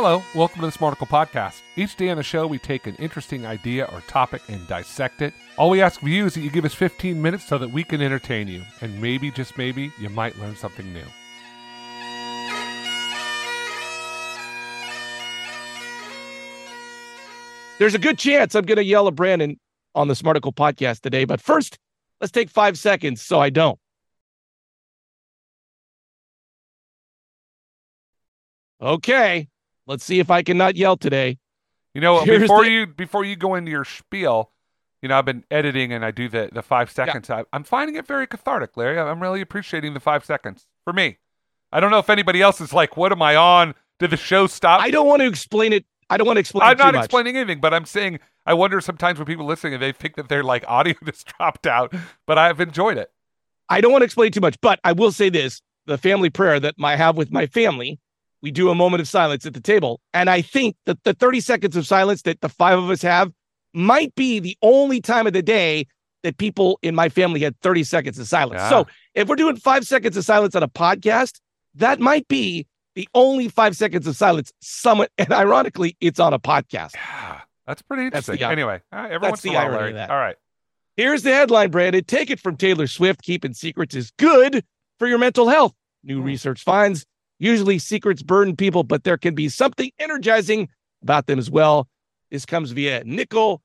Hello, welcome to the Smarticle Podcast. Each day on the show, we take an interesting idea or topic and dissect it. All we ask of you is that you give us 15 minutes so that we can entertain you, and maybe, just maybe, you might learn something new. There's a good chance I'm going to yell at Brandon on the Smarticle Podcast today, but first, let's take five seconds so I don't. Okay, let's see if I can not yell today. You know, Here's before the- you before you go into your spiel, you know, I've been editing and I do the the five seconds. I, I'm finding it very cathartic, Larry. I'm really appreciating the five seconds for me. I don't know if anybody else is like, "What am I on? Did the show stop?" I don't want to explain it. I don't want to explain. I'm it too not much. explaining anything, but I'm saying I wonder sometimes when people listening and they think that their like audio just dropped out, but I've enjoyed it. I don't want to explain too much, but I will say this: the family prayer that I have with my family, we do a moment of silence at the table, and I think that the 30 seconds of silence that the five of us have might be the only time of the day that people in my family had 30 seconds of silence. So if we're doing five seconds of silence on a podcast, that might be the only five seconds of silence. Someone, and ironically, it's on a podcast. Yeah, that's pretty That's the interesting. anyway, all right, every that's once in the irony Larry. of that. All right. Here's the headline, Brandon. Take it from Taylor Swift. Keeping secrets is good for your mental health. New Hmm. research finds usually secrets burden people, but there can be something energizing about them as well. This comes via Nicole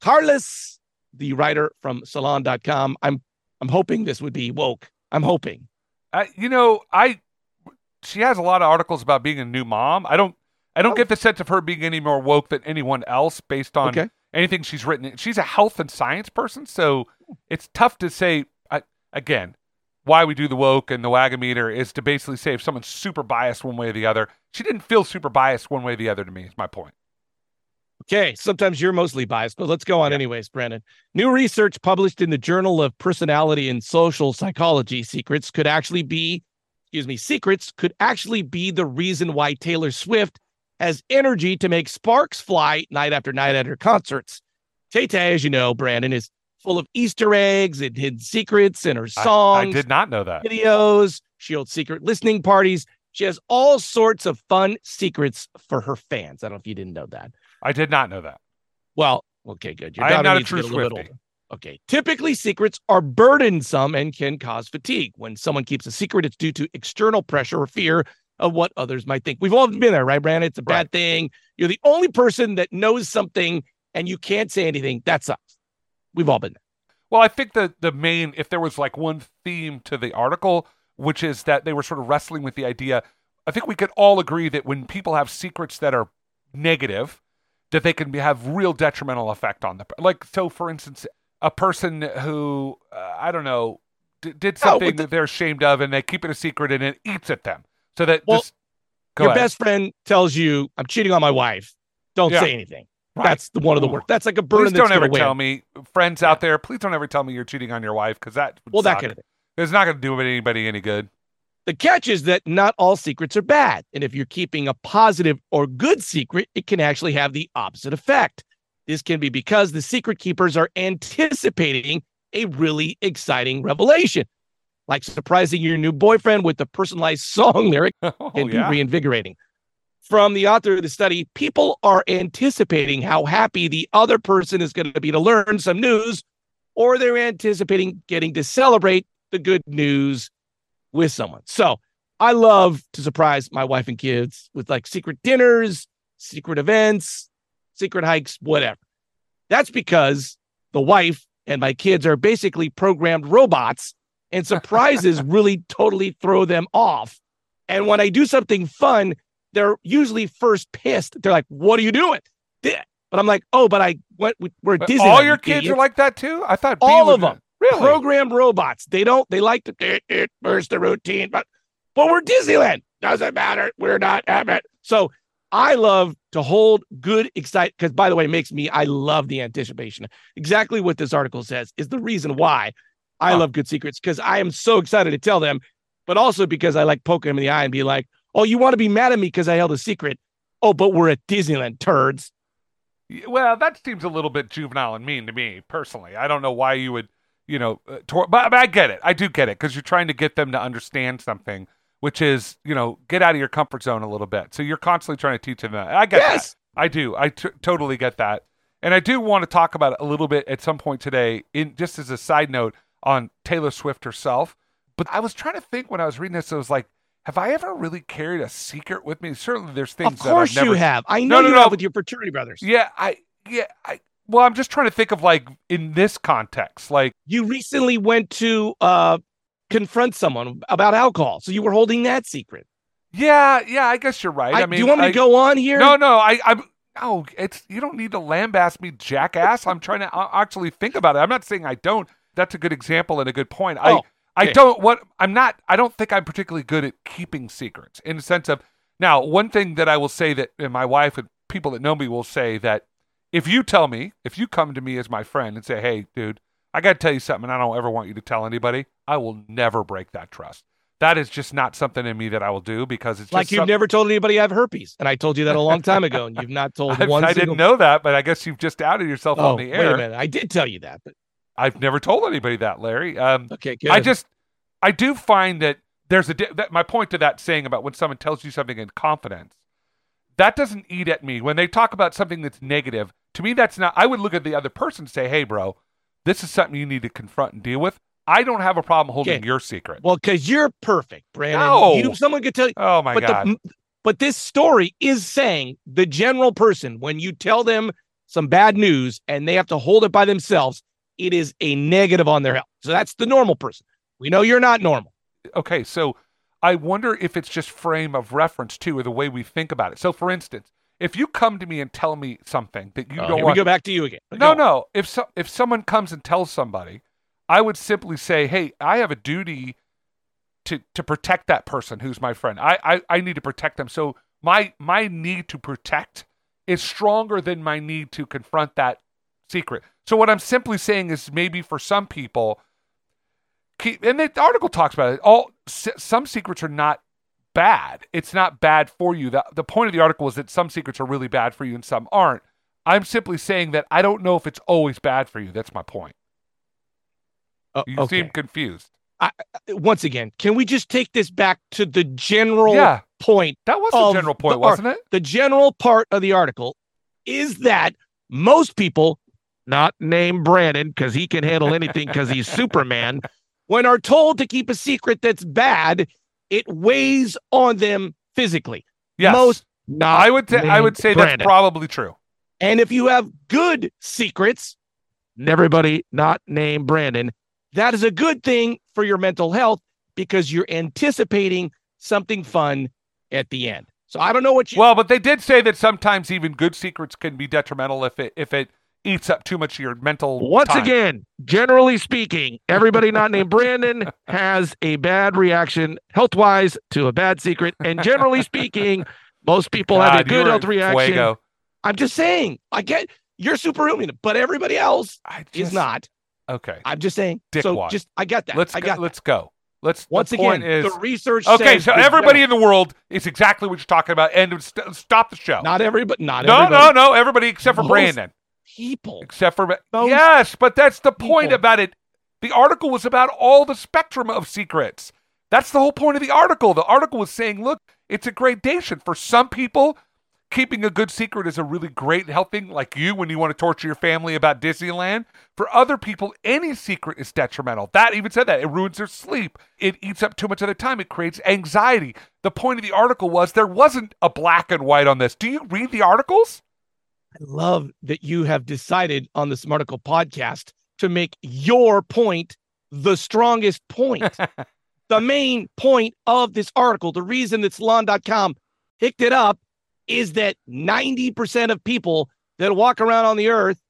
Karlis, the writer from salon.com. I'm I'm hoping this would be woke. I'm hoping. I, you know, I she has a lot of articles about being a new mom. I don't I don't Oh. get the sense of her being any more woke than anyone else based on Okay. anything she's written. She's a health and science person, so it's tough to say I, again why we do the woke and the wagameter is to basically say if someone's super biased one way or the other. She didn't feel super biased one way or the other to me. Is my point. Okay, sometimes you're mostly biased, but let's go on anyways, Brandon. New research published in the Journal of Personality and Social Psychology secrets could actually be, excuse me, secrets could actually be the reason why Taylor Swift has energy to make sparks fly night after night at her concerts. Tay Tay, as you know, Brandon, is full of Easter eggs and hidden secrets in her I- songs I, did not know that. videos. She holds secret listening parties. She has all sorts of fun secrets for her fans. I don't know if you didn't know that. I did not know that. Well, okay, good. Your I am not a true get Swiftie. Okay. Typically, secrets are burdensome and can cause fatigue. When someone keeps a secret, it's due to external pressure or fear of what others might think. We've all been there, right, Brandon? It's a bad Right. thing. You're the only person that knows something and you can't say anything. That sucks. We've all been there. Well, I think the the main, if there was like one theme to the article, which is that they were sort of wrestling with the idea. I think we could all agree that when people have secrets that are negative, that they can be, have real detrimental effect on the like. So, for instance, a person who uh, I don't know d- did something the- that they're ashamed of, and they keep it a secret, and it eats at them. So that Well, this, Your ahead. best friend tells you, I'm cheating on my wife. Don't Yeah. say anything. Right. That's the one of the worst. That's like a burden Please don't ever win. tell me, friends out there. Please don't ever tell me you're cheating on your wife because that Well, that suck. kind of thing. It's not going to do anybody any good. The catch is that not all secrets are bad. And if you're keeping a positive or good secret, it can actually have the opposite effect. This can be because the secret keepers are anticipating a really exciting revelation, like surprising your new boyfriend with a personalized song lyric oh can yeah. be reinvigorating. From the author of the study, people are anticipating how happy the other person is going to be to learn some news, or they're anticipating getting to celebrate the good news with someone. So I love to surprise my wife and kids with like secret dinners, secret events, secret hikes, whatever. That's because the wife and my kids are basically programmed robots, and surprises really totally throw them off. And when I do something fun, they're usually first pissed. They're like, "What are you doing?" But I'm like, "Oh, but I went. We're at But Disney. all your kids are like that too. I thought All of them. Really? programmed robots. They don't. They like to burst the routine, but but we're Disneyland. Doesn't matter. We're not Abbott. So I love to hold good excite because by the way, it makes me I love the anticipation. Exactly what this article says is the reason why I Huh. love good secrets because I am so excited to tell them, but also because I like poking them in the eye and be like, "Oh, you want to be mad at me because I held a secret? Oh, but we're at Disneyland, turds." Well, that seems a little bit juvenile and mean to me personally. I don't know why you would, you know, uh, tor- but, but I get it. I do get it because you're trying to get them to understand something which is you know get out of your comfort zone a little bit. So you're constantly trying to teach them that. I get Yes. that. I do. I t- totally get that. And I do want to talk about it a little bit at some point today, in just as a side note on Taylor Swift herself. But I was trying to think when I was reading this, I was like, have I ever really carried a secret with me? Certainly, there's things. Of course never, you have. I know no, you no. have with your fraternity brothers. Yeah, I yeah, I well, I'm just trying to think of like in this context, like You recently went to uh confront someone about alcohol, so you were holding that secret. yeah, yeah. I guess you're right. I, I- mean, do you want me I- to go on here? No, no, I, I'm. No, it's you don't need to lambaste me, jackass. I'm trying to uh, actually think about it. I'm not saying I don't. That's a good example and a good point. Oh, I okay. don't. What I'm not. I don't think I'm particularly good at keeping secrets in the sense of. Now, one thing that I will say that and my wife and people that know me will say that if you tell me, if you come to me as my friend and say, "Hey, dude, I got to tell you something, and I don't ever want you to tell anybody," I will never break that trust. That is just not something in me that I will do because it's like just you've some- never told anybody I have herpes, and I told you that a long time ago, and you've not told I, one I single. didn't know that, but I guess you've just outed yourself Oh, on the air. wait a minute, I did tell you that, but I've never told anybody that, Larry. Um, okay, good. I just, I do find that there's a di- that my point to that saying about when someone tells you something in confidence, that doesn't eat at me when they talk about something that's negative. To me, that's not. I would look at the other person and say, "Hey, bro, this is something you need to confront and deal with." I don't have a problem holding Okay. your secret. well, because you're perfect, Brandon. No. You, someone could tell you, oh my but god! the but this story is saying the general person when you tell them some bad news and they have to hold it by themselves, it is a negative on their health. So that's the normal person. We know you're not normal. okay, so I wonder if it's just frame of reference too, or the way we think about it. So, for instance, if you come to me and tell me something that you Oh, don't want, we go back to you again. no, on. no. If so, if someone comes and tells somebody, I would simply say, "Hey, I have a duty to to protect that person who's my friend. I I, I need to protect them. So my my need to protect is stronger than my need to confront that secret. So what I'm simply saying is maybe for some people, keep and the article talks about it. All some secrets are not bad. It's not bad for you. The the point of the article is that some secrets are really bad for you and some aren't. I'm simply saying that I don't know if it's always bad for you. That's my point. Uh, You okay. seem confused. Once again, can we just take this back to the general Yeah, point? that was the general point, the wasn't it? The general part of the article is that most people, not named Brandon, because he can handle anything because he's Superman, when are told to keep a secret that's bad, it weighs on them physically. Yes. Most not. I would. T- I would say that's probably true. And if you have good secrets, everybody not named Brandon, that is a good thing for your mental health because you're anticipating something fun at the end. So I don't know what you. Well, but they did say that sometimes even good secrets can be detrimental if it if it eats up too much of your mental. Once time. again, generally speaking, everybody not named Brandon has a bad reaction health wise to a bad secret. And generally speaking, most people have a good health reaction. Fuego. I'm just saying, I get you're superhuman, but everybody else I is not. Okay, I'm just saying. Dickwad. so just I got that. let's I go, got that. let's go. Let's. Once the again, is the research okay. So everybody in the world is exactly what you're talking about. And st- stop the show. not everybody, not no, everybody. no, no. Everybody except for Most Brandon. People. Except for Most yes, but that's the point people. about it. The article was about all the spectrum of secrets. That's the whole point of the article. The article was saying, look, it's a gradation. For some people, keeping a good secret is a really great helping, like you when you want to torture your family about Disneyland. For other people, any secret is detrimental. That even said that it ruins their sleep. It eats up too much of their time. It creates anxiety. The point of the article was there wasn't a black and white on this. Do you read the articles? I love that you have decided on the Smarticle podcast to make your point the strongest point. the main point of this article, the reason that salon.com picked it up is that 90% of people that walk around on the earth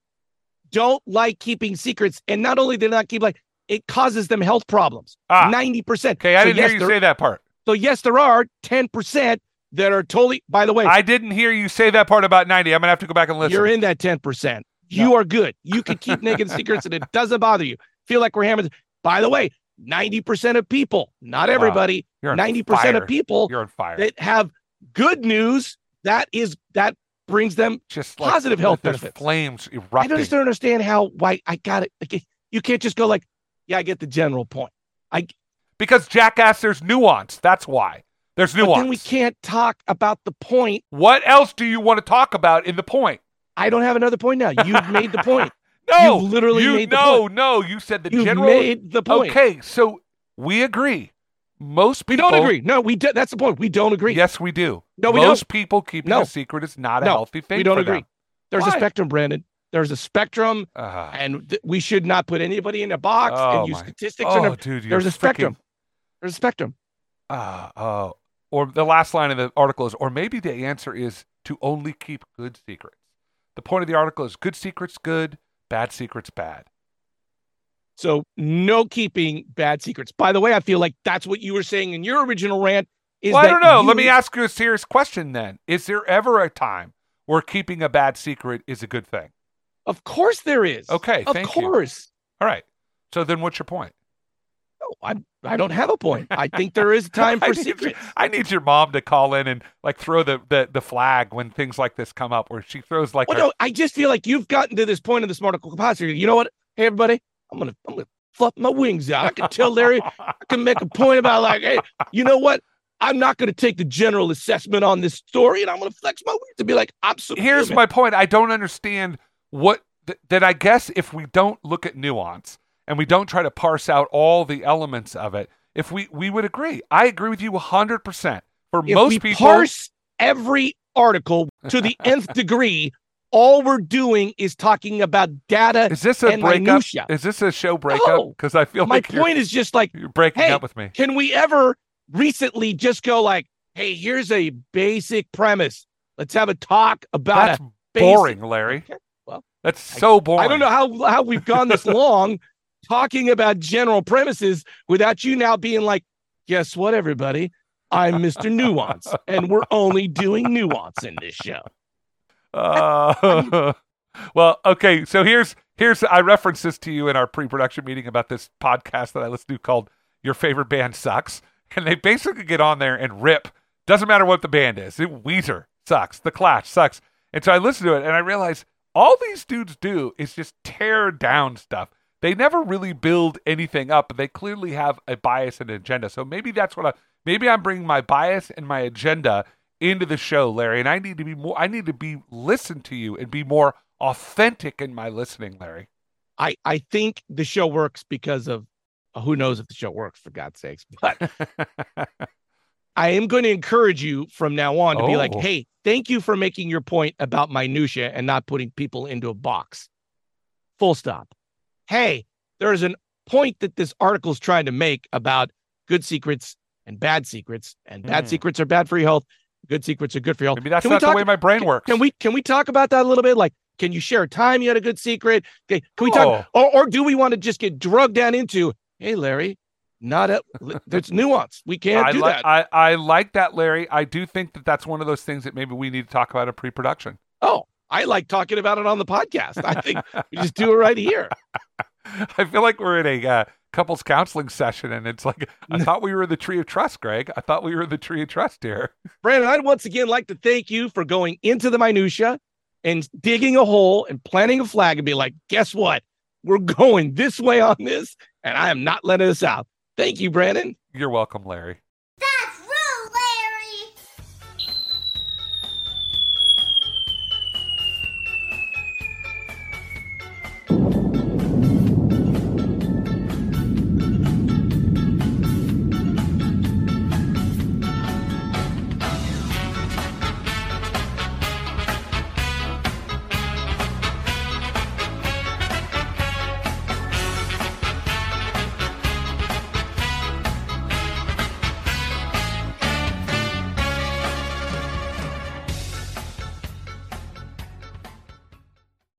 don't like keeping secrets. And not only do they not keep like it causes them health problems. Ah. 90%. Okay, I So didn't yes, hear you there- say that part. So yes, there are 10% that are totally by the way, I didn't hear you say that part about 90. I'm going to have to go back and listen. You're in that 10%. You are good. You can keep naked secrets and it doesn't bother you. Feel like we're hammering. By the way, 90% of people, not Wow. everybody, You're 90% fire. of people You're on fire. that have good news, that is that brings them. Just like positive health benefits. flames I erupting. don't just don't understand how why I got it. Like, you can't just go like, yeah, I get the general point. I because jackass, there's nuance. That's why. There's But nuance. then we can't talk about the point. What else do you want to talk about in the point? I don't have another point now. You've made the point. No, You've literally you, made the no, point. no. no, You said the You've general. made the point. Okay, so we agree. Most We people don't agree. No, we do, that's the point. We don't agree. Yes, we do. No, we Most people keeping No. a secret is not a No, healthy thing. we don't agree. them. There's Why? a spectrum, Brandon. There's a spectrum, Uh, and th- we should not put anybody in a box Oh, and use my- statistics. oh, no- dude, There's a freaking- spectrum. There's a spectrum. Uh, oh, or the last line of the article is, or maybe the answer is to only keep good secrets. The point of the article is good secrets good, bad secrets bad. So no keeping bad secrets. By the way, I feel like that's what you were saying in your original rant. Is Well, I don't know. Let me ask you a serious question then. Is there ever a time where keeping a bad secret is a good thing? Of course there is. Okay, Of thank you. course. All right. So then what's your point? I I don't have a point. I think there is time for need secrets. You, I need your mom to call in and like throw the, the, the flag when things like this come up, where she throws like Well, her- no, I just feel like you've gotten to this point in this article capacity. You know what? Hey, everybody, I'm gonna I'm gonna flop my wings out. I can tell Larry. I can make a point about like, hey, you know what? I'm not gonna take the general assessment on this story, and I'm gonna flex my wings to be like, I'm here's my point. I don't understand what th- that. I guess if we don't look at nuance and we don't try to parse out all the elements of it, if we we would agree. I agree with you hundred percent. For if most we people, parse every article to the nth degree, all we're doing is talking about data. is this a breakup? minutia. Is this a show breakup? No. Because I feel My like point is just like, you're breaking hey, up with me. can we ever recently just go like, hey, here's a basic premise. Let's have a talk about That's a basic- boring, Larry. Okay, well, That's so boring. I don't know how how we've gone this long talking about general premises without you now being like, guess what, everybody? I'm Mr. Nuance, and we're only doing nuance in this show. Uh, well, okay. So here's here's I referenced this to you in our pre-production meeting about this podcast that I listened to called "Your Favorite Band Sucks," and they basically get on there and rip. Doesn't matter what the band is. It, Weezer sucks. The Clash sucks. And so I listen to it and I realize all these dudes do is just tear down stuff. They never really build anything up, but they clearly have a bias and agenda. So maybe that's what I maybe I'm bringing my bias and my agenda into the show, Larry, and I need to be more I need to be listen to you and be more authentic in my listening, Larry. I I think the show works because of who knows if the show works for God's sakes, but I am going to encourage you from now on to be like, Oh. hey, thank you for making your point about minutia and not putting people into a box. Full stop. Hey, there is a point that this article is trying to make about good secrets and bad secrets, and bad Hmm. secrets are bad for your health. Good secrets are good for your health. maybe that's Can we not the talk- way my brain works. Can we can we talk about that a little bit? Like, can you share a time you had a good secret? Okay, can we talk Oh. or, or do we want to just get drugged down into hey larry not a there's nuance we can't I do like that I, I like that, Larry. I do think that that's one of those things that maybe we need to talk about in pre-production. oh i like talking about it on the podcast i think we just do it right here I feel like we're in a uh, couples counseling session, and it's like I thought we were in the tree of trust, Greg. I thought we were in the tree of trust here. brandon i'd once again like to thank you for going into the minutia and digging a hole and planting a flag and be like guess what we're going this way on this and i am not letting us out thank you brandon You're welcome, Larry.